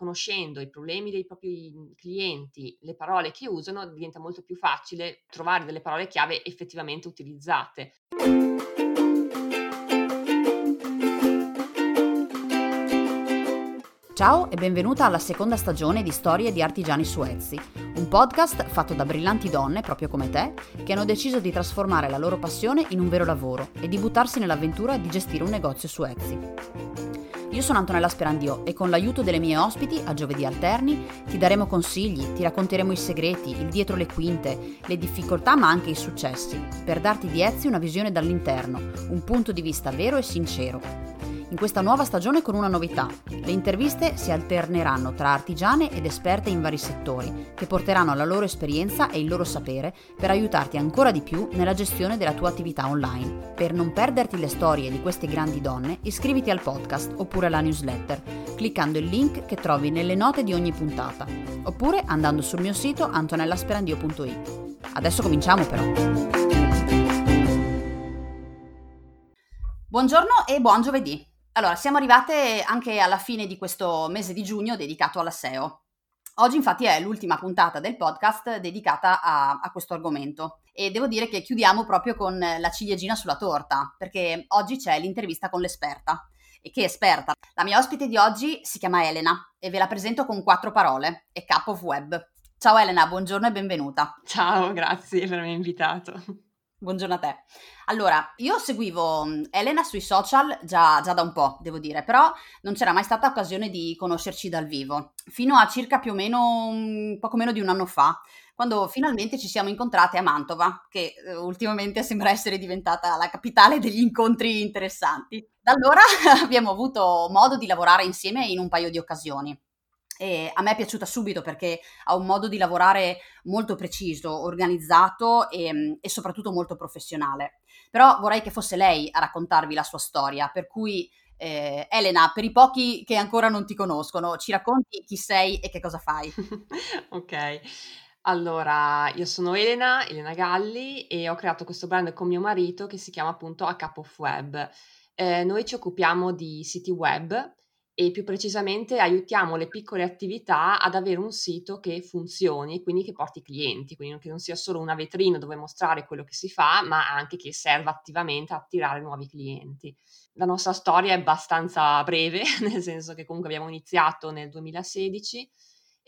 conoscendo i problemi dei propri clienti, le parole che usano, diventa molto più facile trovare delle parole chiave effettivamente utilizzate. Ciao e benvenuta alla seconda stagione di Storie di Artigiani su Etsy, un podcast fatto da brillanti donne, proprio come te, che hanno deciso di trasformare la loro passione in un vero lavoro e di buttarsi nell'avventura di gestire un negozio su Etsy. Io sono Antonella Sperandio e con l'aiuto delle mie ospiti, a giovedì alterni, ti daremo consigli, ti racconteremo i segreti, il dietro le quinte, le difficoltà ma anche i successi, per darti di Etsy una visione dall'interno, un punto di vista vero e sincero in questa nuova stagione con una novità. Le interviste si alterneranno tra artigiane ed esperte in vari settori, che porteranno la loro esperienza e il loro sapere per aiutarti ancora di più nella gestione della tua attività online. Per non perderti le storie di queste grandi donne, iscriviti al podcast oppure alla newsletter, cliccando il link che trovi nelle note di ogni puntata, oppure andando sul mio sito antonellasperandio.it. Adesso cominciamo però. Buongiorno e buon giovedì! Allora, siamo arrivate anche alla fine di questo mese di giugno dedicato alla SEO. Oggi infatti è l'ultima puntata del podcast dedicata a, a, questo argomento e devo dire che chiudiamo proprio con la ciliegina sulla torta perché oggi c'è l'intervista con l'esperta. E che esperta? La mia ospite di oggi si chiama Elena e ve la presento con quattro parole, è Capo of Web. Ciao Elena, buongiorno e benvenuta. Ciao, grazie per avermi invitato. Buongiorno a te. Allora, io seguivo mm, Elena sui social già, già, da un po', devo dire, però non c'era mai stata occasione di conoscerci dal vivo, fino a circa più o meno, un poco meno di un anno fa, quando finalmente ci siamo incontrate a Mantova, che eh, ultimamente sembra essere diventata la capitale degli incontri interessanti. Da allora abbiamo avuto modo di lavorare insieme in un paio di occasioni. E a me è piaciuta subito perché ha un modo di lavorare molto preciso, organizzato e, e, soprattutto molto professionale. Però vorrei che fosse lei a raccontarvi la sua storia, per cui eh, Elena, per i pochi che ancora non ti conoscono, ci racconti chi sei e che cosa fai. ok. Allora, io sono Elena, Elena Galli e ho creato questo brand con mio marito che si chiama appunto A Capo of Web. Eh, noi ci occupiamo di siti web e più precisamente aiutiamo le piccole attività ad avere un sito che funzioni, quindi che porti clienti, quindi che non sia solo una vetrina dove mostrare quello che si fa, ma anche che serva attivamente a attirare nuovi clienti. La nostra storia è abbastanza breve, nel senso che comunque abbiamo iniziato nel 2016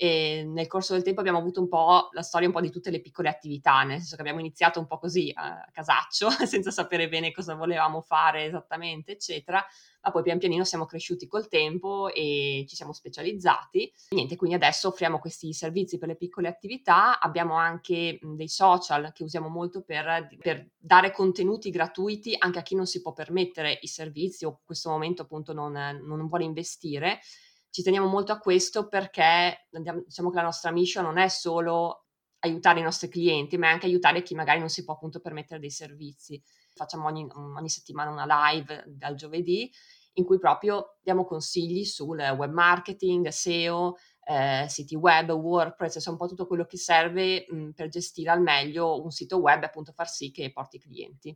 e nel corso del tempo abbiamo avuto un po' la storia un po' di tutte le piccole attività, nel senso che abbiamo iniziato un po' così a casaccio, senza sapere bene cosa volevamo fare esattamente, eccetera, ma poi pian pianino siamo cresciuti col tempo e ci siamo specializzati. Niente, quindi adesso offriamo questi servizi per le piccole attività, abbiamo anche dei social che usiamo molto per, per dare contenuti gratuiti anche a chi non si può permettere i servizi o in questo momento appunto non, non vuole investire ci teniamo molto a questo perché diciamo che la nostra mission non è solo aiutare i nostri clienti, ma è anche aiutare chi magari non si può appunto permettere dei servizi. Facciamo ogni, ogni settimana una live dal giovedì in cui proprio diamo consigli sul web marketing, SEO, eh, siti web, WordPress, insomma un po' tutto quello che serve mh, per gestire al meglio un sito web e appunto far sì che porti clienti.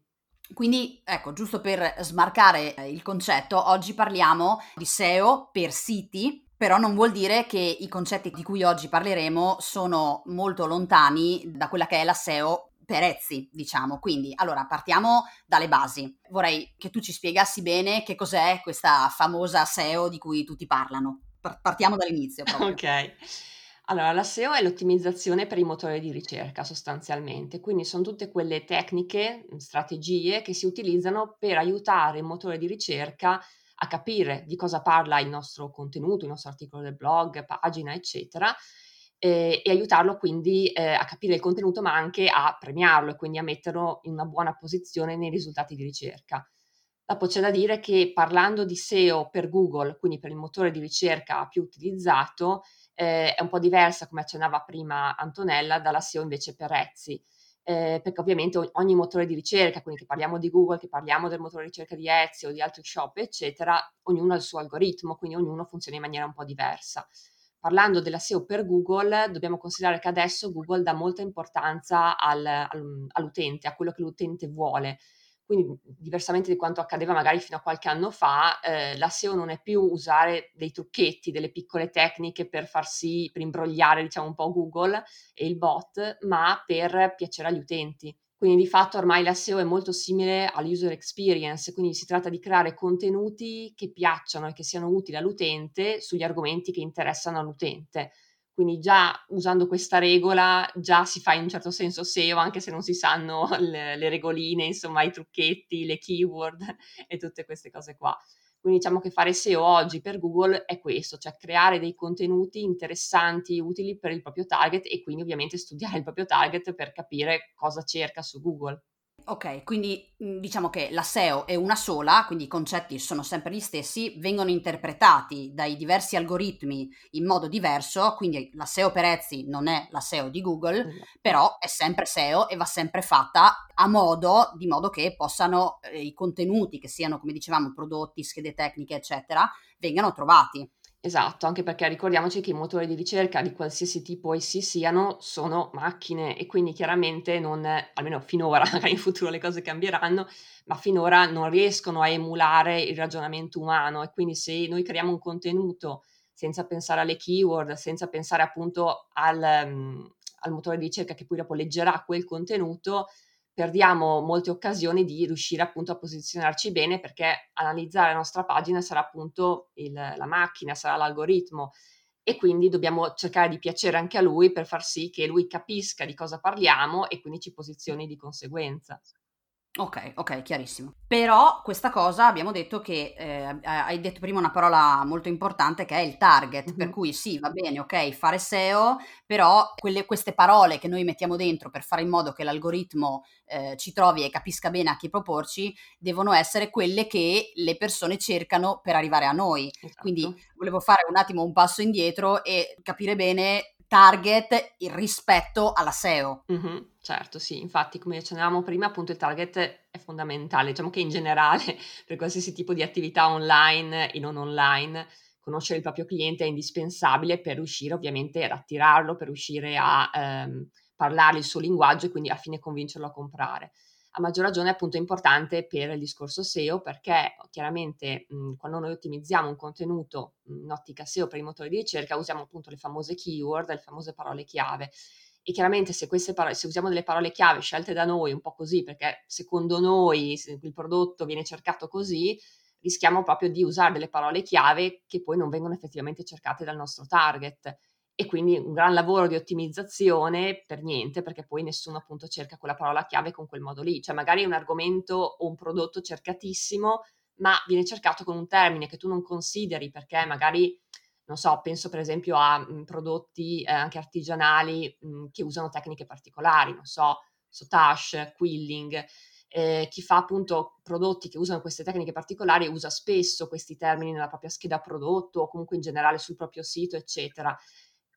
Quindi, ecco, giusto per smarcare eh, il concetto, oggi parliamo di SEO per siti, però non vuol dire che i concetti di cui oggi parleremo sono molto lontani da quella che è la SEO per Etsy, diciamo. Quindi, allora, partiamo dalle basi. Vorrei che tu ci spiegassi bene che cos'è questa famosa SEO di cui tutti parlano. Partiamo dall'inizio. Proprio. Ok. Allora, la SEO è l'ottimizzazione per i motori di ricerca sostanzialmente, quindi sono tutte quelle tecniche, strategie che si utilizzano per aiutare il motore di ricerca a capire di cosa parla il nostro contenuto, il nostro articolo del blog, pagina, eccetera, eh, e aiutarlo quindi eh, a capire il contenuto, ma anche a premiarlo e quindi a metterlo in una buona posizione nei risultati di ricerca. Dopo c'è da dire che parlando di SEO per Google, quindi per il motore di ricerca più utilizzato, eh, è un po' diversa, come accennava prima Antonella, dalla SEO invece per Etsy. Eh, perché ovviamente ogni motore di ricerca, quindi che parliamo di Google, che parliamo del motore di ricerca di Etsy o di altri shop, eccetera, ognuno ha il suo algoritmo, quindi ognuno funziona in maniera un po' diversa. Parlando della SEO per Google, dobbiamo considerare che adesso Google dà molta importanza al, al, all'utente, a quello che l'utente vuole. Quindi, diversamente di quanto accadeva magari fino a qualche anno fa, eh, la SEO non è più usare dei trucchetti, delle piccole tecniche per far per imbrogliare diciamo un po' Google e il bot, ma per piacere agli utenti. Quindi di fatto ormai la SEO è molto simile all'user experience, quindi si tratta di creare contenuti che piacciono e che siano utili all'utente sugli argomenti che interessano all'utente. Quindi già usando questa regola già si fa in un certo senso SEO, anche se non si sanno le, le regoline, insomma i trucchetti, le keyword e tutte queste cose qua. Quindi diciamo che fare SEO oggi per Google è questo, cioè creare dei contenuti interessanti, utili per il proprio target e quindi ovviamente studiare il proprio target per capire cosa cerca su Google. Ok, quindi mhmm, diciamo che la SEO è una sola, quindi i concetti sono sempre gli stessi, vengono interpretati dai diversi algoritmi in modo diverso, quindi la SEO per Etsy non è la SEO di Google, mm. però è sempre SEO e va sempre fatta a modo, di modo che possano eh, i contenuti, che siano come dicevamo prodotti, schede tecniche, eccetera, vengano trovati. Esatto, anche perché ricordiamoci che i motori di ricerca di qualsiasi tipo essi siano sono macchine e quindi chiaramente non, almeno finora, magari in futuro le cose cambieranno, ma finora non riescono a emulare il ragionamento umano. E quindi se noi creiamo un contenuto senza pensare alle keyword, senza pensare appunto al, um, al motore di ricerca che poi dopo leggerà quel contenuto, perdiamo molte occasioni di riuscire appunto a posizionarci bene perché analizzare la nostra pagina sarà appunto il, la macchina, sarà l'algoritmo e quindi dobbiamo cercare di piacere anche a lui per far sì che lui capisca di cosa parliamo e quindi ci posizioni di conseguenza. Ok, ok, chiarissimo. Però questa cosa abbiamo detto che eh, hai detto prima una parola molto importante che è il target, mm-hmm. per cui sì, va bene, ok, fare SEO, però quelle, queste parole che noi mettiamo dentro per fare in modo che l'algoritmo eh, ci trovi e capisca bene a chi proporci, devono essere quelle che le persone cercano per arrivare a noi. Esatto. Quindi volevo fare un attimo un passo indietro e capire bene target il rispetto alla SEO. Mm-hmm, certo, sì, infatti come accennavamo prima, appunto il target è fondamentale, diciamo che in generale per qualsiasi tipo di attività online e non online, conoscere il proprio cliente è indispensabile per riuscire ovviamente ad attirarlo, per riuscire a ehm, parlare il suo linguaggio e quindi a fine convincerlo a comprare. A maggior ragione appunto è importante per il discorso SEO perché chiaramente mh, quando noi ottimizziamo un contenuto in ottica SEO per i motori di ricerca usiamo appunto le famose keyword, le famose parole chiave e chiaramente se, parole, se usiamo delle parole chiave scelte da noi un po' così perché secondo noi il prodotto viene cercato così rischiamo proprio di usare delle parole chiave che poi non vengono effettivamente cercate dal nostro target. E quindi un gran lavoro di ottimizzazione per niente, perché poi nessuno appunto cerca quella parola chiave con quel modo lì, cioè magari è un argomento o un prodotto cercatissimo, ma viene cercato con un termine che tu non consideri perché magari, non so, penso per esempio a mh, prodotti eh, anche artigianali mh, che usano tecniche particolari, non so, sotache, quilling. Eh, chi fa appunto prodotti che usano queste tecniche particolari usa spesso questi termini nella propria scheda prodotto o comunque in generale sul proprio sito, eccetera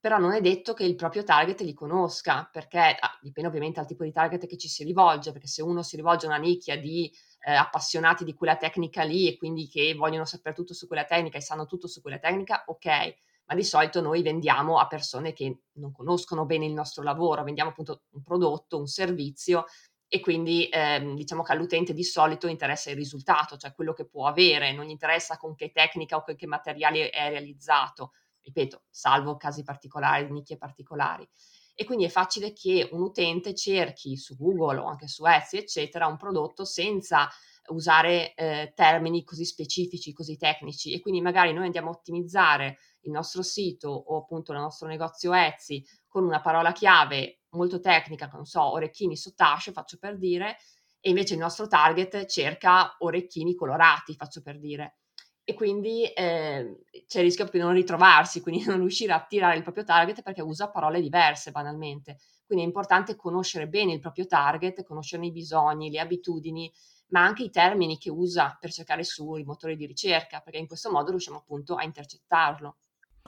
però non è detto che il proprio target li conosca, perché ah, dipende ovviamente dal tipo di target che ci si rivolge, perché se uno si rivolge a una nicchia di eh, appassionati di quella tecnica lì e quindi che vogliono sapere tutto su quella tecnica e sanno tutto su quella tecnica, ok, ma di solito noi vendiamo a persone che non conoscono bene il nostro lavoro, vendiamo appunto un prodotto, un servizio e quindi ehm, diciamo che all'utente di solito interessa il risultato, cioè quello che può avere, non gli interessa con che tecnica o con che materiale è realizzato ripeto, salvo casi particolari, nicchie particolari. E quindi è facile che un utente cerchi su Google o anche su Etsy, eccetera, un prodotto senza usare eh, termini così specifici, così tecnici. E quindi magari noi andiamo a ottimizzare il nostro sito o appunto il nostro negozio Etsy con una parola chiave molto tecnica, non so, orecchini sottace, faccio per dire, e invece il nostro target cerca orecchini colorati, faccio per dire e quindi eh, c'è il rischio di non ritrovarsi, quindi non riuscire a attirare il proprio target perché usa parole diverse banalmente. Quindi è importante conoscere bene il proprio target, conoscerne i bisogni, le abitudini, ma anche i termini che usa per cercare sui motori di ricerca, perché in questo modo riusciamo appunto a intercettarlo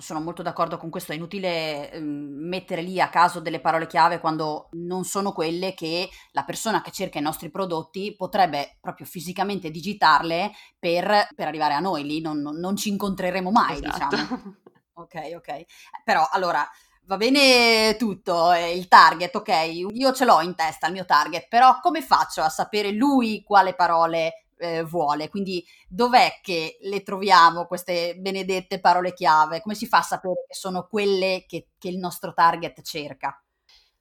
sono molto d'accordo con questo, è inutile eh, mettere lì a caso delle parole chiave quando non sono quelle che la persona che cerca i nostri prodotti potrebbe proprio fisicamente digitarle per, per arrivare a noi, lì non, non ci incontreremo mai, esatto. diciamo. Ok, ok. Però allora va bene tutto, eh, il target, ok, io ce l'ho in testa il mio target, però come faccio a sapere lui quale parole eh, vuole? Quindi dov'è che le troviamo queste benedette parole chiave? Come si fa a sapere che sono quelle che, che il nostro target cerca?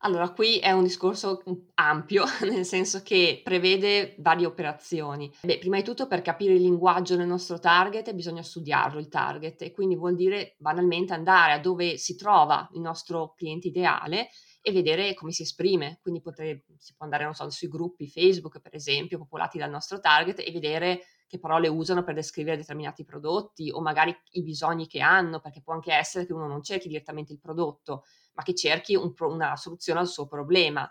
Allora, qui è un discorso ampio, nel senso che prevede varie operazioni. Beh, prima di tutto per capire il linguaggio del nostro target bisogna studiarlo il target e quindi vuol dire banalmente andare a dove si trova il nostro cliente ideale e vedere come si esprime. Quindi potre, si può andare, so, sui gruppi Facebook, per esempio, popolati dal nostro target e vedere che parole usano per descrivere determinati prodotti o magari i bisogni che hanno, perché può anche essere che uno non cerchi direttamente il prodotto, ma che cerchi un pro- una soluzione al suo problema.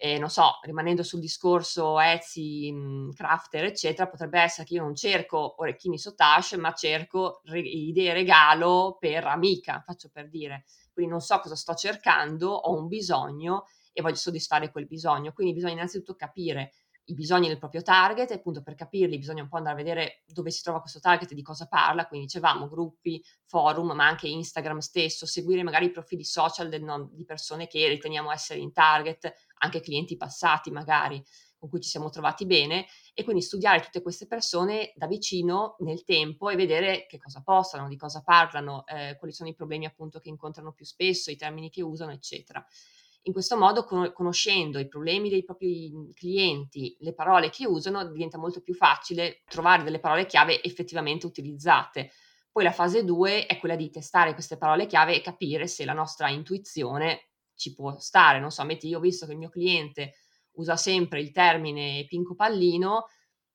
Eh, non so, rimanendo sul discorso Etsy, mh, crafter, eccetera, potrebbe essere che io non cerco orecchini sottache, ma cerco re- idee regalo per amica, faccio per dire. Quindi non so cosa sto cercando, ho un bisogno e voglio soddisfare quel bisogno. Quindi bisogna innanzitutto capire i bisogni del proprio target e appunto per capirli bisogna un po' andare a vedere dove si trova questo target e di cosa parla, quindi dicevamo gruppi, forum, ma anche Instagram stesso, seguire magari i profili social del, di persone che riteniamo essere in target, anche clienti passati magari con cui ci siamo trovati bene e quindi studiare tutte queste persone da vicino nel tempo e vedere che cosa postano, di cosa parlano, eh, quali sono i problemi appunto che incontrano più spesso, i termini che usano, eccetera. In questo modo, conoscendo i problemi dei propri clienti, le parole che usano, diventa molto più facile trovare delle parole chiave effettivamente utilizzate. Poi la fase 2 è quella di testare queste parole chiave e capire se la nostra intuizione ci può stare. Non so, metti, io ho visto che il mio cliente usa sempre il termine pinco pallino,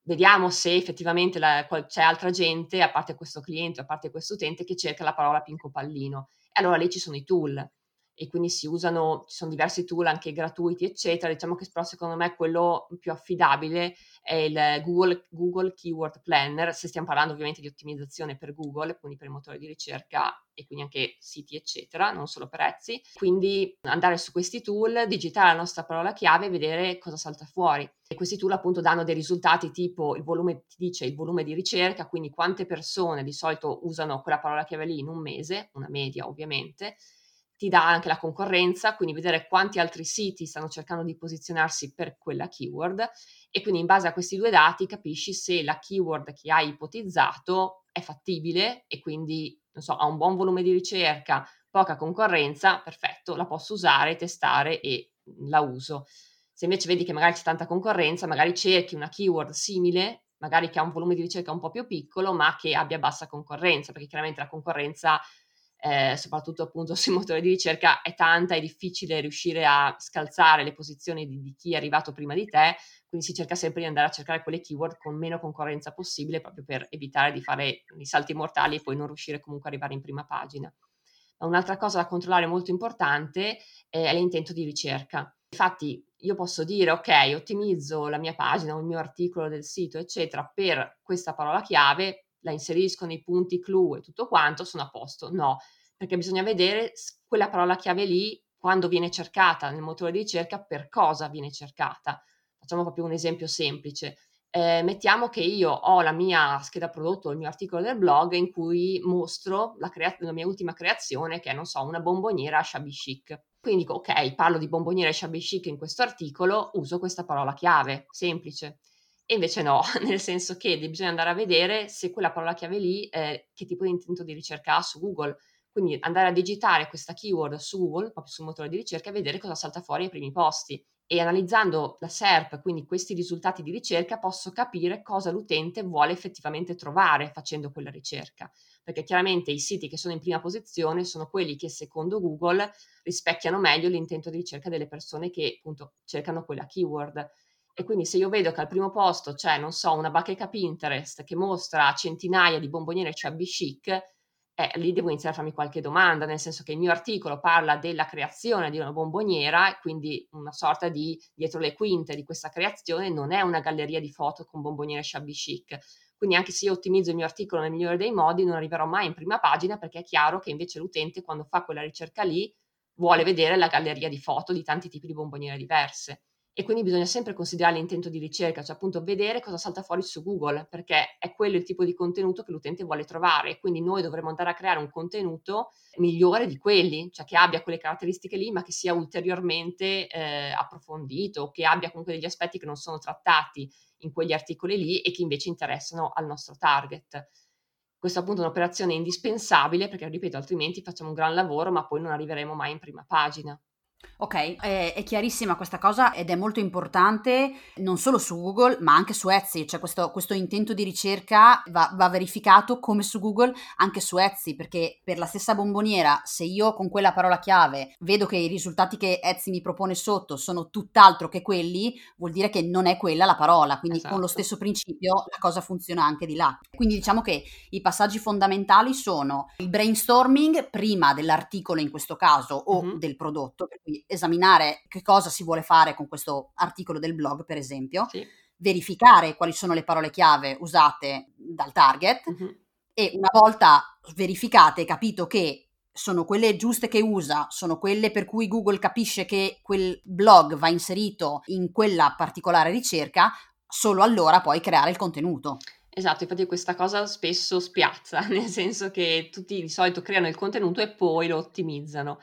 vediamo se effettivamente la, c'è altra gente, a parte questo cliente, a parte questo utente, che cerca la parola pinco pallino. E allora lì ci sono i tool e quindi si usano, ci sono diversi tool anche gratuiti, eccetera. Diciamo che però secondo me quello più affidabile è il Google, Google Keyword Planner, se stiamo parlando ovviamente di ottimizzazione per Google, quindi per il motore di ricerca e quindi anche siti, eccetera, non solo prezzi. Quindi andare su questi tool, digitare la nostra parola chiave e vedere cosa salta fuori. E questi tool appunto danno dei risultati tipo il volume, ti dice il volume di ricerca, quindi quante persone di solito usano quella parola chiave lì in un mese, una media ovviamente, ti dà anche la concorrenza, quindi vedere quanti altri siti stanno cercando di posizionarsi per quella keyword e quindi in base a questi due dati capisci se la keyword che hai ipotizzato è fattibile e quindi non so, ha un buon volume di ricerca, poca concorrenza, perfetto, la posso usare, testare e la uso. Se invece vedi che magari c'è tanta concorrenza, magari cerchi una keyword simile, magari che ha un volume di ricerca un po' più piccolo, ma che abbia bassa concorrenza, perché chiaramente la concorrenza eh, soprattutto appunto sui motori di ricerca, è tanta, è difficile riuscire a scalzare le posizioni di, di, chi è arrivato prima di te, quindi si cerca sempre di andare a cercare quelle keyword con meno concorrenza possibile proprio per evitare di fare i salti mortali e poi non riuscire comunque ad arrivare in prima pagina. Un'altra cosa da controllare molto importante è l'intento di ricerca. Infatti io posso dire ok, ottimizzo la mia pagina il mio articolo del sito, eccetera, per questa parola chiave, la inserisco nei punti clou e tutto quanto, sono a posto. No, perché bisogna vedere quella parola chiave lì, quando viene cercata nel motore di ricerca, per cosa viene cercata. Facciamo proprio un esempio semplice. Eh, mettiamo che io ho la mia scheda prodotto, il mio articolo del blog in cui mostro la, crea- la mia ultima creazione, che è, non so, una bomboniera shabby chic. Quindi dico, ok, parlo di bomboniere shabby chic in questo articolo, uso questa parola chiave, semplice. E invece no, nel senso che bisogna andare a vedere se quella parola chiave lì, eh, che tipo di intento di ricerca ha su Google. Quindi andare a digitare questa keyword su Google, proprio sul motore di ricerca, e vedere cosa salta fuori ai primi posti. E analizzando la SERP, quindi questi risultati di ricerca, posso capire cosa l'utente vuole effettivamente trovare facendo quella ricerca. Perché chiaramente i siti che sono in prima posizione sono quelli che secondo Google rispecchiano meglio l'intento di ricerca delle persone che appunto cercano quella keyword e quindi se io vedo che al primo posto c'è, non so, una bacheca Pinterest che mostra centinaia di bomboniere chubby chic, eh, lì devo iniziare a farmi qualche domanda, nel senso che il mio articolo parla della creazione di una bomboniera, quindi una sorta di dietro le quinte di questa creazione, non è una galleria di foto con bomboniere shabby chic. Quindi anche se io ottimizzo il mio articolo nel migliore dei modi, non arriverò mai in prima pagina perché è chiaro che invece l'utente quando fa quella ricerca lì vuole vedere la galleria di foto di tanti tipi di bomboniere diverse e quindi bisogna sempre considerare l'intento di ricerca, cioè appunto vedere cosa salta fuori su Google, perché è quello il tipo di contenuto che l'utente vuole trovare, quindi noi dovremmo andare a creare un contenuto migliore di quelli, cioè che abbia quelle caratteristiche lì, ma che sia ulteriormente eh, approfondito, che abbia comunque degli aspetti che non sono trattati in quegli articoli lì e che invece interessano al nostro target. Questa appunto è un'operazione indispensabile perché, ripeto, altrimenti facciamo un gran lavoro, ma poi non arriveremo mai in prima pagina. Ok, è, chiarissima questa cosa ed è molto importante non solo su Google ma anche su Etsy, cioè questo, questo intento di ricerca va, va, verificato come su Google anche su Etsy perché per la stessa bomboniera se io con quella parola chiave vedo che i risultati che Etsy mi propone sotto sono tutt'altro che quelli vuol dire che non è quella la parola, quindi esatto. con lo esatto. stesso principio la cosa funziona anche di là. Quindi diciamo che i passaggi fondamentali sono il brainstorming prima dell'articolo in questo caso o mm-hmm. del prodotto, per cui esaminare che cosa si vuole fare con questo articolo del blog, per esempio, sì. verificare quali sono le parole chiave usate dal target mm-hmm. e una volta verificate e capito che sono quelle giuste che usa, sono quelle per cui Google capisce che quel blog va inserito in quella particolare ricerca, solo allora puoi creare il contenuto. Esatto, infatti questa cosa spesso spiazza, nel senso che tutti di solito creano il contenuto e poi lo ottimizzano.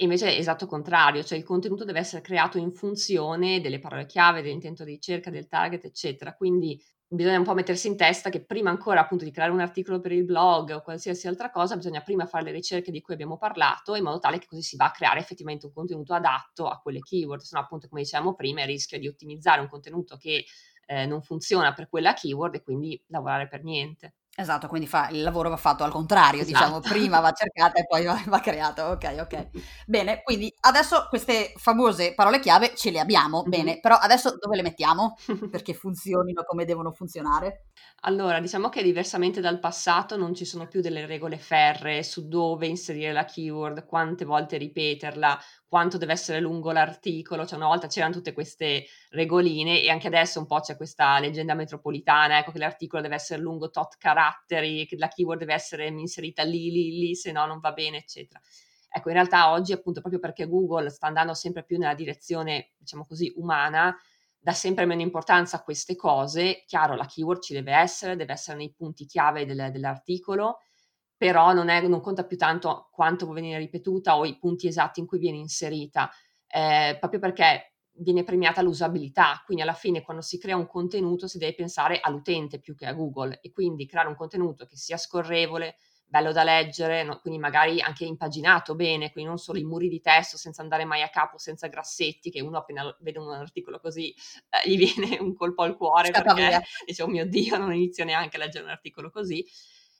Invece è esatto contrario, cioè il contenuto deve essere creato in funzione delle parole chiave, dell'intento di ricerca, del target, eccetera. Quindi bisogna un po' mettersi in testa che prima ancora appunto di creare un articolo per il blog o qualsiasi altra cosa, bisogna prima fare le ricerche di cui abbiamo parlato in modo tale che così si va a creare effettivamente un contenuto adatto a quelle keyword, se no appunto come dicevamo prima il rischio di ottimizzare un contenuto che eh, non funziona per quella keyword e quindi lavorare per niente. Esatto, quindi fa, il lavoro va fatto al contrario, diciamo, esatto. diciamo, prima va cercata e poi va, va creato. Ok, ok. Bene, quindi adesso queste famose parole chiave ce le abbiamo, mm-hmm. bene, però adesso dove le mettiamo perché funzionino come devono funzionare? Allora, diciamo che diversamente dal passato non ci sono più delle regole ferree su dove inserire la keyword, quante volte ripeterla, quanto deve essere lungo l'articolo, cioè una volta c'erano tutte queste regoline e anche adesso un po' c'è questa leggenda metropolitana, ecco che l'articolo deve essere lungo tot caratteri, che la keyword deve essere inserita lì, lì, lì, se no non va bene, eccetera. Ecco, in realtà oggi appunto proprio perché Google sta andando sempre più nella direzione, diciamo così, umana, dà sempre meno importanza a queste cose, chiaro la keyword ci deve essere, deve essere nei punti chiave del, dell'articolo, però non, è, non, conta più tanto quanto può venire ripetuta o i punti esatti in cui viene inserita, eh, proprio perché viene premiata l'usabilità, quindi alla fine quando si crea un contenuto si deve pensare all'utente più che a Google e quindi creare un contenuto che sia scorrevole, bello da leggere, no? quindi magari anche impaginato bene, quindi non solo i muri di testo senza andare mai a capo, senza grassetti, che uno appena vede un articolo così eh, gli viene un colpo al cuore Scappa perché via. dice oh mio Dio non inizio neanche a leggere un articolo così,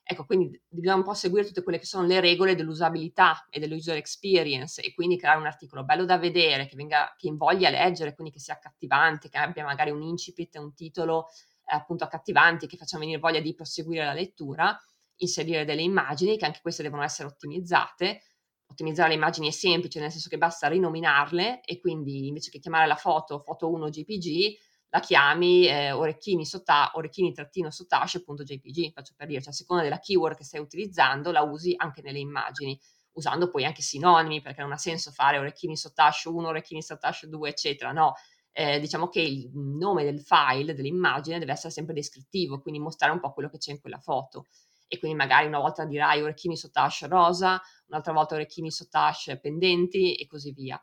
Ecco, quindi dobbiamo un po' seguire tutte quelle che sono le regole dell'usabilità e dell'user experience e quindi creare un articolo bello da vedere, che, venga, che invoglia a leggere, quindi che sia accattivante, che abbia magari un incipit, un titolo eh, appunto accattivanti, che faccia venire voglia di proseguire la lettura, inserire delle immagini, che anche queste devono essere ottimizzate. Ottimizzare le immagini è semplice, nel senso che basta rinominarle e quindi invece che chiamare la foto foto 1 GPG, la chiami eh, orecchini, sotta- orecchini-sottace.jpg, faccio per dire, cioè a seconda della keyword che stai utilizzando la usi anche nelle immagini, usando poi anche sinonimi, perché non ha senso fare orecchini sottace 1, orecchini sottace 2, eccetera, no. Eh, diciamo che il nome del file, dell'immagine, deve essere sempre descrittivo, quindi mostrare un po' quello che c'è in quella foto. E quindi magari una volta dirai orecchini sottace rosa, un'altra volta orecchini sottace pendenti e così via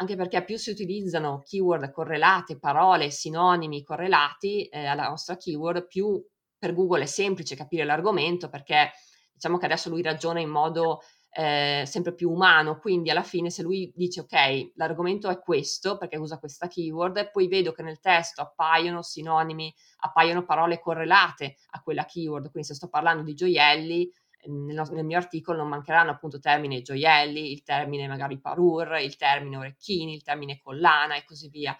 anche perché più si utilizzano keyword correlate, parole, sinonimi correlati eh, alla nostra keyword, più per Google è semplice capire l'argomento perché diciamo che adesso lui ragiona in modo eh, sempre più umano, quindi alla fine se lui dice ok, l'argomento è questo perché usa questa keyword e poi vedo che nel testo appaiono sinonimi, appaiono parole correlate a quella keyword, quindi se sto parlando di gioielli, nel, nel, mio articolo non mancheranno appunto termine gioielli, il termine magari parure, il termine orecchini, il termine collana e così via.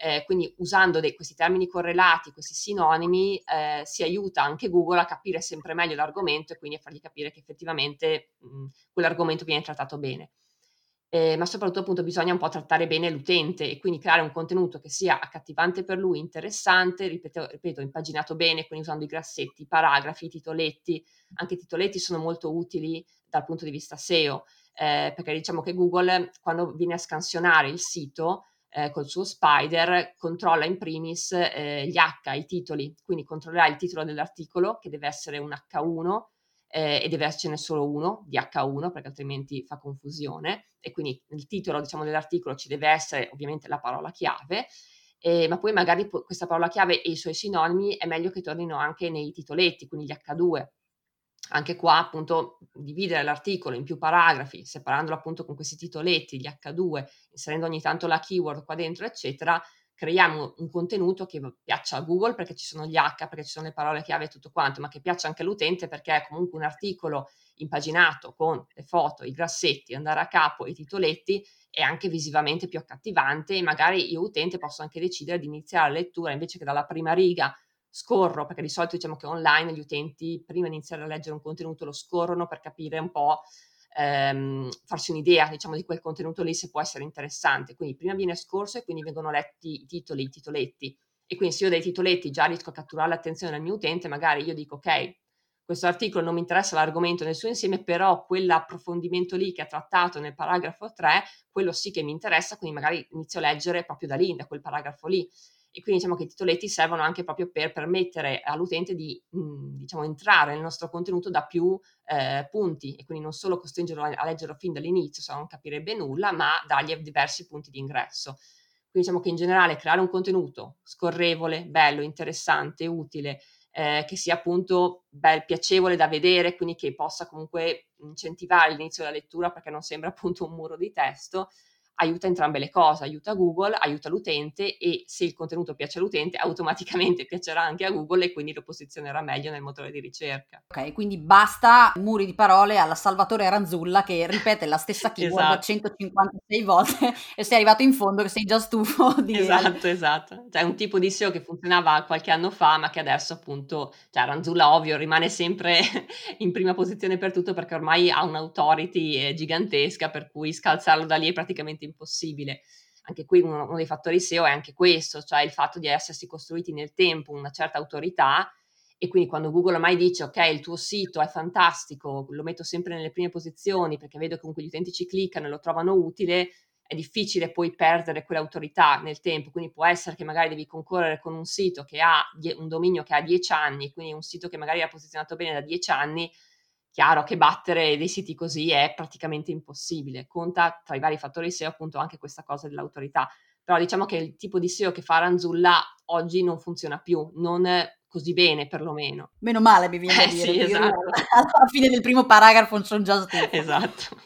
Eh, quindi usando dei, questi termini correlati, questi sinonimi, eh, si aiuta anche Google a capire sempre meglio l'argomento e quindi a fargli capire che effettivamente mh, quell'argomento viene trattato bene eh, ma soprattutto appunto bisogna un po' trattare bene l'utente e quindi creare un contenuto che sia accattivante per lui, interessante, ripeto, ripeto impaginato bene, quindi usando i grassetti, i paragrafi, i titoletti, anche i titoletti sono molto utili dal punto di vista SEO, eh, perché diciamo che Google quando viene a scansionare il sito eh, col suo spider controlla in primis eh, gli H, i titoli, quindi controllerà il titolo dell'articolo che deve essere un H1 eh, e deve essercene solo uno di H1 perché altrimenti fa confusione e quindi nel titolo diciamo, dell'articolo ci deve essere ovviamente la parola chiave eh, ma poi magari po- questa parola chiave e i suoi sinonimi è meglio che tornino anche nei titoletti, quindi gli H2. Anche qua appunto dividere l'articolo in più paragrafi, separandolo appunto con questi titoletti, gli H2, inserendo ogni tanto la keyword qua dentro, eccetera, creiamo un contenuto che piaccia a Google perché ci sono gli H, perché ci sono le parole chiave e tutto quanto, ma che piaccia anche all'utente perché è comunque un articolo impaginato con le foto, i grassetti, andare a capo, i titoletti è anche visivamente più accattivante e magari io utente posso anche decidere di iniziare la lettura invece che dalla prima riga. Scorro, perché di solito diciamo che online gli utenti prima di iniziare a leggere un contenuto lo scorrono per capire un po', ehm, farsi un'idea diciamo di quel contenuto lì se può essere interessante. Quindi prima viene scorso e quindi vengono letti i titoli, i titoletti. E quindi se io dai titoletti già riesco a catturare l'attenzione del mio utente, magari io dico ok, questo articolo non mi interessa l'argomento nel suo insieme, però quell'approfondimento lì che ha trattato nel paragrafo 3, quello sì che mi interessa, quindi magari inizio a leggere proprio da lì, da quel paragrafo lì. E quindi diciamo che i titoletti servono anche proprio per permettere all'utente di mh, diciamo, entrare nel nostro contenuto da più eh, punti e quindi non solo costringerlo a, a leggerlo fin dall'inizio, se non capirebbe nulla, ma dargli diversi punti di ingresso. Quindi diciamo che in generale creare un contenuto scorrevole, bello, interessante, utile, eh, che sia appunto bel, piacevole da vedere, quindi che possa comunque incentivare l'inizio della lettura perché non sembra appunto un muro di testo, aiuta entrambe le cose, aiuta Google, aiuta l'utente e se il contenuto piace all'utente automaticamente piacerà anche a Google e quindi lo posizionerà meglio nel motore di ricerca. Ok, quindi basta muri di parole alla Salvatore Ranzulla che ripete la stessa keyword esatto. 156 volte e sei arrivato in fondo che sei già stufo di... Esatto, esatto. Cioè un tipo di SEO che funzionava qualche anno fa ma che adesso appunto, cioè Ranzulla ovvio rimane sempre in prima posizione per tutto perché ormai ha un'autority eh, gigantesca per cui scalzarlo da lì è praticamente impossibile. Anche qui uno, uno dei fattori SEO è anche questo, cioè il fatto di essersi costruiti nel tempo una certa autorità e quindi quando Google ormai dice ok il tuo sito è fantastico, lo metto sempre nelle prime posizioni perché vedo che comunque gli utenti ci cliccano e lo trovano utile, è difficile poi perdere quell'autorità nel tempo, quindi può essere che magari devi concorrere con un sito che ha un dominio che ha 10 anni, quindi un sito che magari è posizionato bene da 10 anni, Chiaro che battere dei siti così è praticamente impossibile, conta tra i vari fattori SEO appunto anche questa cosa dell'autorità, però diciamo che il tipo di SEO che fa Ranzulla oggi non funziona più, non così bene perlomeno. Meno male mi viene eh, a dire, sì, esatto. alla fine del primo paragrafo sono già stufa. Esatto.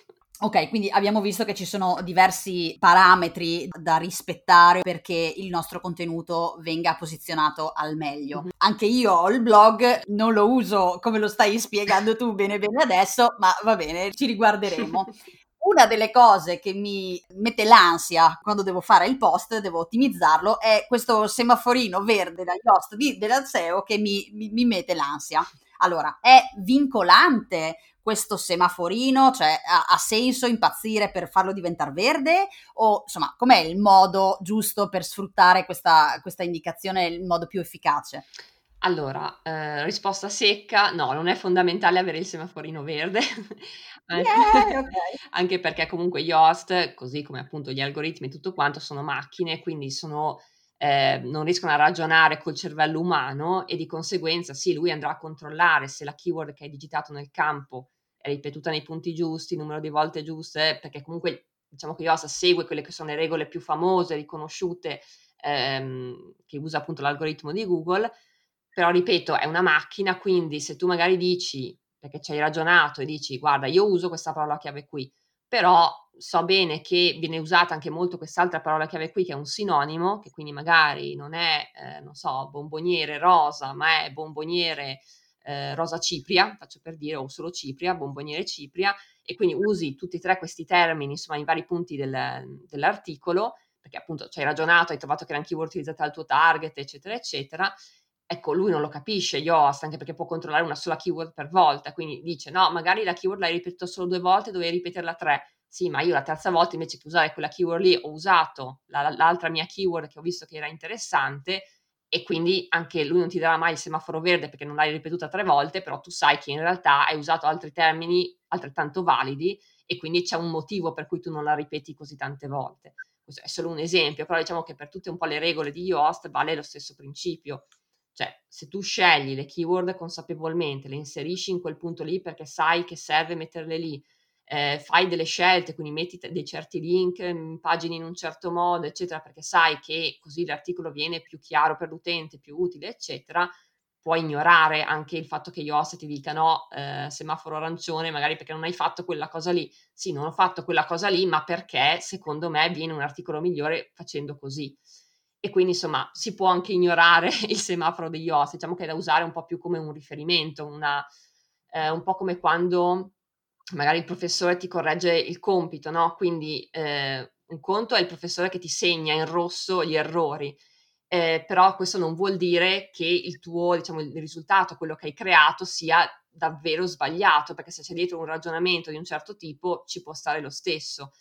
Ok, quindi abbiamo visto che ci sono diversi parametri da rispettare perché il nostro contenuto venga posizionato al meglio. Mm-hmm. Anche io ho il blog, non lo uso come lo stai spiegando tu bene bene adesso, ma va bene, ci riguarderemo. Una delle cose che mi mette l'ansia quando devo fare il post, devo ottimizzarlo, è questo semaforino verde dagli host di, della SEO che mi, mi, mi mette l'ansia. Allora, è vincolante questo semaforino? Cioè, ha, ha senso impazzire per farlo diventare verde? O insomma, com'è il modo giusto per sfruttare questa, questa indicazione il modo più efficace? Allora, eh, risposta secca, no, non è fondamentale avere il semaforino verde, yeah, okay. anche perché comunque gli host, così come appunto gli algoritmi e tutto quanto, sono macchine, quindi sono, eh, non riescono a ragionare col cervello umano e di conseguenza sì, lui andrà a controllare se la keyword che hai digitato nel campo è ripetuta nei punti giusti, numero di volte giuste, perché comunque diciamo che Yoast segue quelle che sono le regole più famose, riconosciute, ehm, che usa appunto l'algoritmo di Google, però ripeto, è una macchina, quindi se tu magari dici, perché ci hai ragionato e dici, guarda, io uso questa parola chiave qui, però so bene che viene usata anche molto quest'altra parola chiave qui, che è un sinonimo, che quindi magari non è, eh, non so, bomboniere rosa, ma è bomboniere eh, rosa cipria, faccio per dire, o solo cipria, bomboniere cipria, e quindi usi tutti e tre questi termini, insomma, in vari punti del, dell'articolo, perché appunto ci hai ragionato, hai trovato che erano keyword utilizzate al tuo target, eccetera, eccetera. Ecco, lui non lo capisce, Yoast, anche perché può controllare una sola keyword per volta, quindi dice, no, magari la keyword l'hai ripetuta solo due volte, dovevi ripeterla tre. Sì, ma io la terza volta invece che usare quella keyword lì ho usato la, l'altra mia keyword che ho visto che era interessante e quindi anche lui non ti darà mai il semaforo verde perché non l'hai ripetuta tre volte, però tu sai che in realtà hai usato altri termini altrettanto validi e quindi c'è un motivo per cui tu non la ripeti così tante volte. Questo è solo un esempio, però diciamo che per tutte un po' le regole di Yoast vale lo stesso principio. Cioè, se tu scegli le keyword consapevolmente, le inserisci in quel punto lì perché sai che serve metterle lì, eh, fai delle scelte, quindi metti dei certi link, in pagine in un certo modo, eccetera, perché sai che così l'articolo viene più chiaro per l'utente, più utile, eccetera, puoi ignorare anche il fatto che Yoast ti dica no, eh, semaforo arancione, magari perché non hai fatto quella cosa lì. Sì, non ho fatto quella cosa lì, ma perché secondo me viene un articolo migliore facendo così. E quindi insomma si può anche ignorare il semaforo degli Yoast, diciamo che è da usare un po' più come un riferimento, una, eh, un po' come quando magari il professore ti corregge il compito, no? Quindi eh, un conto è il professore che ti segna in rosso gli errori, eh, però questo non vuol dire che il tuo, diciamo, il risultato, quello che hai creato, sia davvero sbagliato, perché se c'è dietro un ragionamento di un certo tipo ci può stare lo stesso.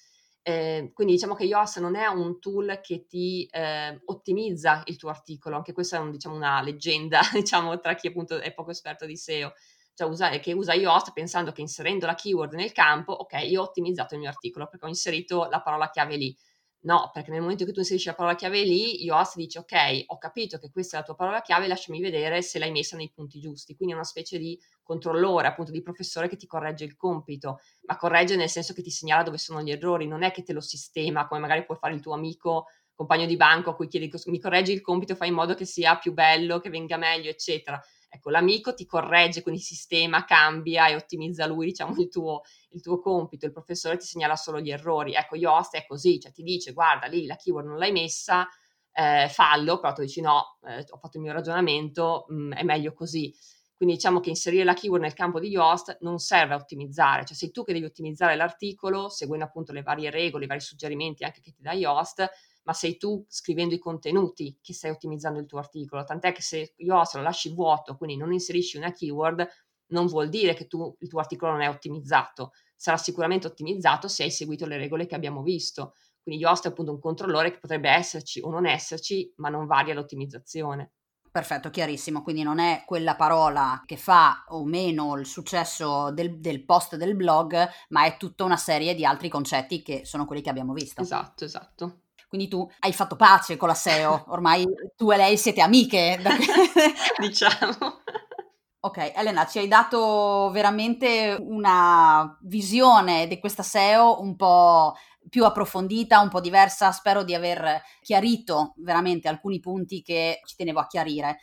Eh, quindi diciamo che Yoast non è un tool che ti eh, ottimizza il tuo articolo, anche questa è un, diciamo, una leggenda diciamo, tra chi appunto è poco esperto di SEO, usa, che usa Yoast pensando che inserendo la keyword nel campo, ok, io ho ottimizzato il mio articolo perché ho inserito la parola chiave lì. No, perché nel momento che tu inserisci la parola chiave lì, Yoast dice ok, ho capito che questa è la tua parola chiave, lasciami vedere se l'hai messa nei punti giusti. Quindi è una specie di controllore, appunto di professore che ti corregge il compito, ma corregge nel senso che ti segnala dove sono gli errori, non è che te lo sistema, come magari puoi fare il tuo amico compagno di banco a cui chiedi mi correggi il compito, fai in modo che sia più bello, che venga meglio, eccetera. Ecco, l'amico ti corregge, quindi sistema, cambia e ottimizza lui, diciamo, il tuo, il tuo compito, il professore ti segnala solo gli errori. Ecco, Yoast è così, cioè ti dice, guarda, lì la keyword non l'hai messa, eh, fallo, però tu dici no, eh, ho fatto il mio ragionamento, mh, mm, è meglio così. Quindi diciamo che inserire la keyword nel campo di Yoast non serve a ottimizzare, cioè sei tu che devi ottimizzare l'articolo seguendo appunto le varie regole, i vari suggerimenti anche che ti dà Yoast, ma sei tu scrivendo i contenuti che stai ottimizzando il tuo articolo. Tant'è che se Yoast lo lasci vuoto, quindi non inserisci una keyword, non vuol dire che tu, il tuo articolo non è ottimizzato. Sarà sicuramente ottimizzato se hai seguito le regole che abbiamo visto. Quindi Yoast è appunto un controllore che potrebbe esserci o non esserci, ma non varia l'ottimizzazione. Perfetto, chiarissimo. Quindi non è quella parola che fa o meno il successo del, del, post del blog, ma è tutta una serie di altri concetti che sono quelli che abbiamo visto. Esatto, esatto. Quindi tu hai fatto pace con la SEO, ormai tu e lei siete amiche. diciamo. Ok, Elena, ci hai dato veramente una visione di questa SEO un po' più approfondita, un po' diversa. Spero di aver chiarito veramente alcuni punti che ci tenevo a chiarire.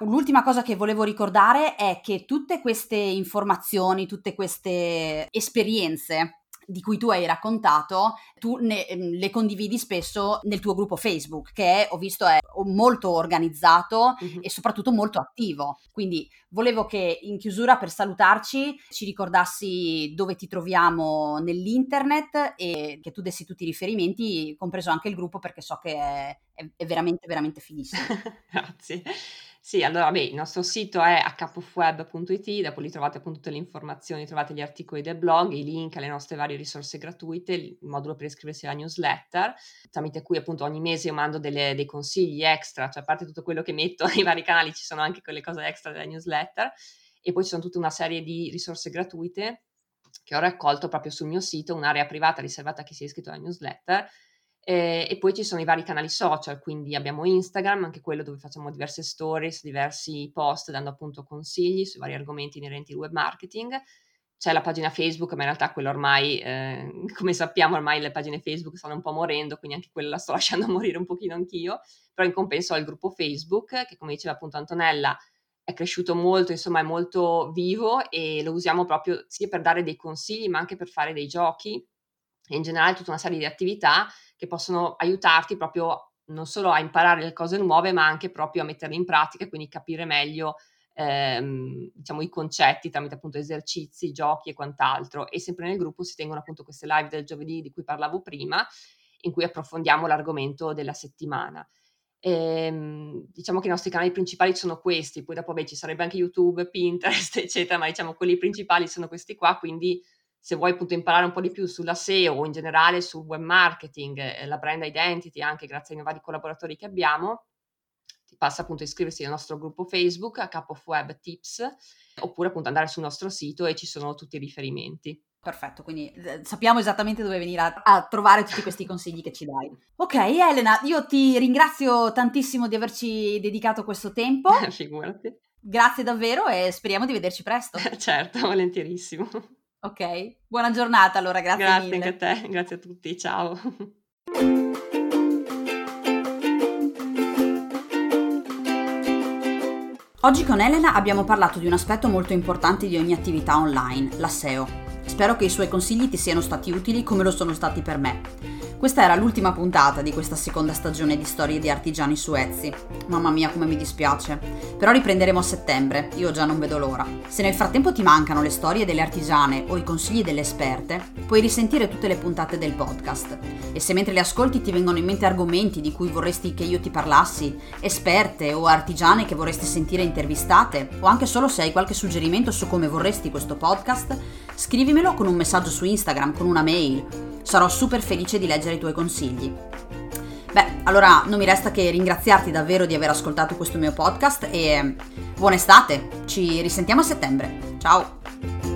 L'ultima cosa che volevo ricordare è che tutte queste informazioni, tutte queste esperienze di cui tu hai raccontato, tu ne, ehm, le condividi spesso nel tuo gruppo Facebook, che è, ho visto è molto organizzato mm-hmm. e soprattutto molto attivo. Quindi volevo che in chiusura per salutarci ci ricordassi dove ti troviamo nell'internet e che tu dessi tutti i riferimenti, compreso anche il gruppo, perché so che è, è, è veramente, veramente fighissimo. Grazie. Sì, allora, beh, il nostro sito è hweb.it, dopo lì trovate appunto tutte le informazioni, trovate gli articoli del blog, i link alle nostre varie risorse gratuite, il modulo per iscriversi alla newsletter, tramite cui appunto ogni mese io mando delle, dei consigli extra, cioè a parte tutto quello che metto nei vari canali ci sono anche quelle cose extra della newsletter. E poi ci sono tutta una serie di risorse gratuite che ho raccolto proprio sul mio sito, un'area privata riservata a chi si è iscritto alla newsletter, eh, e poi ci sono i vari canali social, quindi abbiamo Instagram, anche quello dove facciamo diverse stories, diversi post dando appunto consigli sui vari argomenti inerenti al web marketing. C'è la pagina Facebook, ma in realtà quella ormai, eh, come sappiamo, ormai le pagine Facebook stanno un po' morendo, quindi anche quella la sto lasciando morire un pochino anch'io. Però in compenso ho il gruppo Facebook, che come diceva appunto Antonella, è cresciuto molto, insomma è molto vivo e lo usiamo proprio sia per dare dei consigli, ma anche per fare dei giochi e in generale tutta una serie di attività che possono aiutarti proprio non solo a imparare le cose nuove, ma anche proprio a metterle in pratica e quindi capire meglio ehm, diciamo, i concetti tramite appunto esercizi, giochi e quant'altro. E sempre nel gruppo si tengono appunto queste live del giovedì di cui parlavo prima, in cui approfondiamo l'argomento della settimana. Ehm, diciamo che i nostri canali principali sono questi, poi dopo beh, ci sarebbe anche YouTube, Pinterest, eccetera, ma diciamo quelli principali sono questi qua, quindi se vuoi appunto imparare un po' di più sulla SEO o in generale sul web marketing, eh, la brand identity, anche grazie ai vari collaboratori che abbiamo, ti passa appunto a iscriversi al nostro gruppo Facebook, a Cup of Web Tips, oppure appunto andare sul nostro sito e ci sono tutti i riferimenti. Perfetto, quindi eh, sappiamo esattamente dove venire a, a, trovare tutti questi consigli che ci dai. Ok, Elena, io ti ringrazio tantissimo di averci dedicato questo tempo. Figurati. Grazie davvero e speriamo di vederci presto. certo, volentierissimo. Ok, buona giornata allora, grazie, grazie mille. Anche a te, grazie a tutti, ciao. Oggi con Elena abbiamo parlato di un aspetto molto importante di ogni attività online, la SEO. Spero che i suoi consigli ti siano stati utili come lo sono stati per me. Questa era l'ultima puntata di questa seconda stagione di Storie di Artigiani su Etsy. Mamma mia come mi dispiace. Però riprenderemo a settembre, io già non vedo l'ora. Se nel frattempo ti mancano le storie delle artigiane o i consigli delle esperte, puoi risentire tutte le puntate del podcast. E se mentre le ascolti ti vengono in mente argomenti di cui vorresti che io ti parlassi, esperte o artigiane che vorresti sentire intervistate, o anche solo se hai qualche suggerimento su come vorresti questo podcast, scrivimelo con un messaggio su Instagram, con una mail Sarò super felice di leggere i tuoi consigli. Beh, allora non mi resta che ringraziarti davvero di aver ascoltato questo mio podcast e buona estate, ci risentiamo a settembre. Ciao!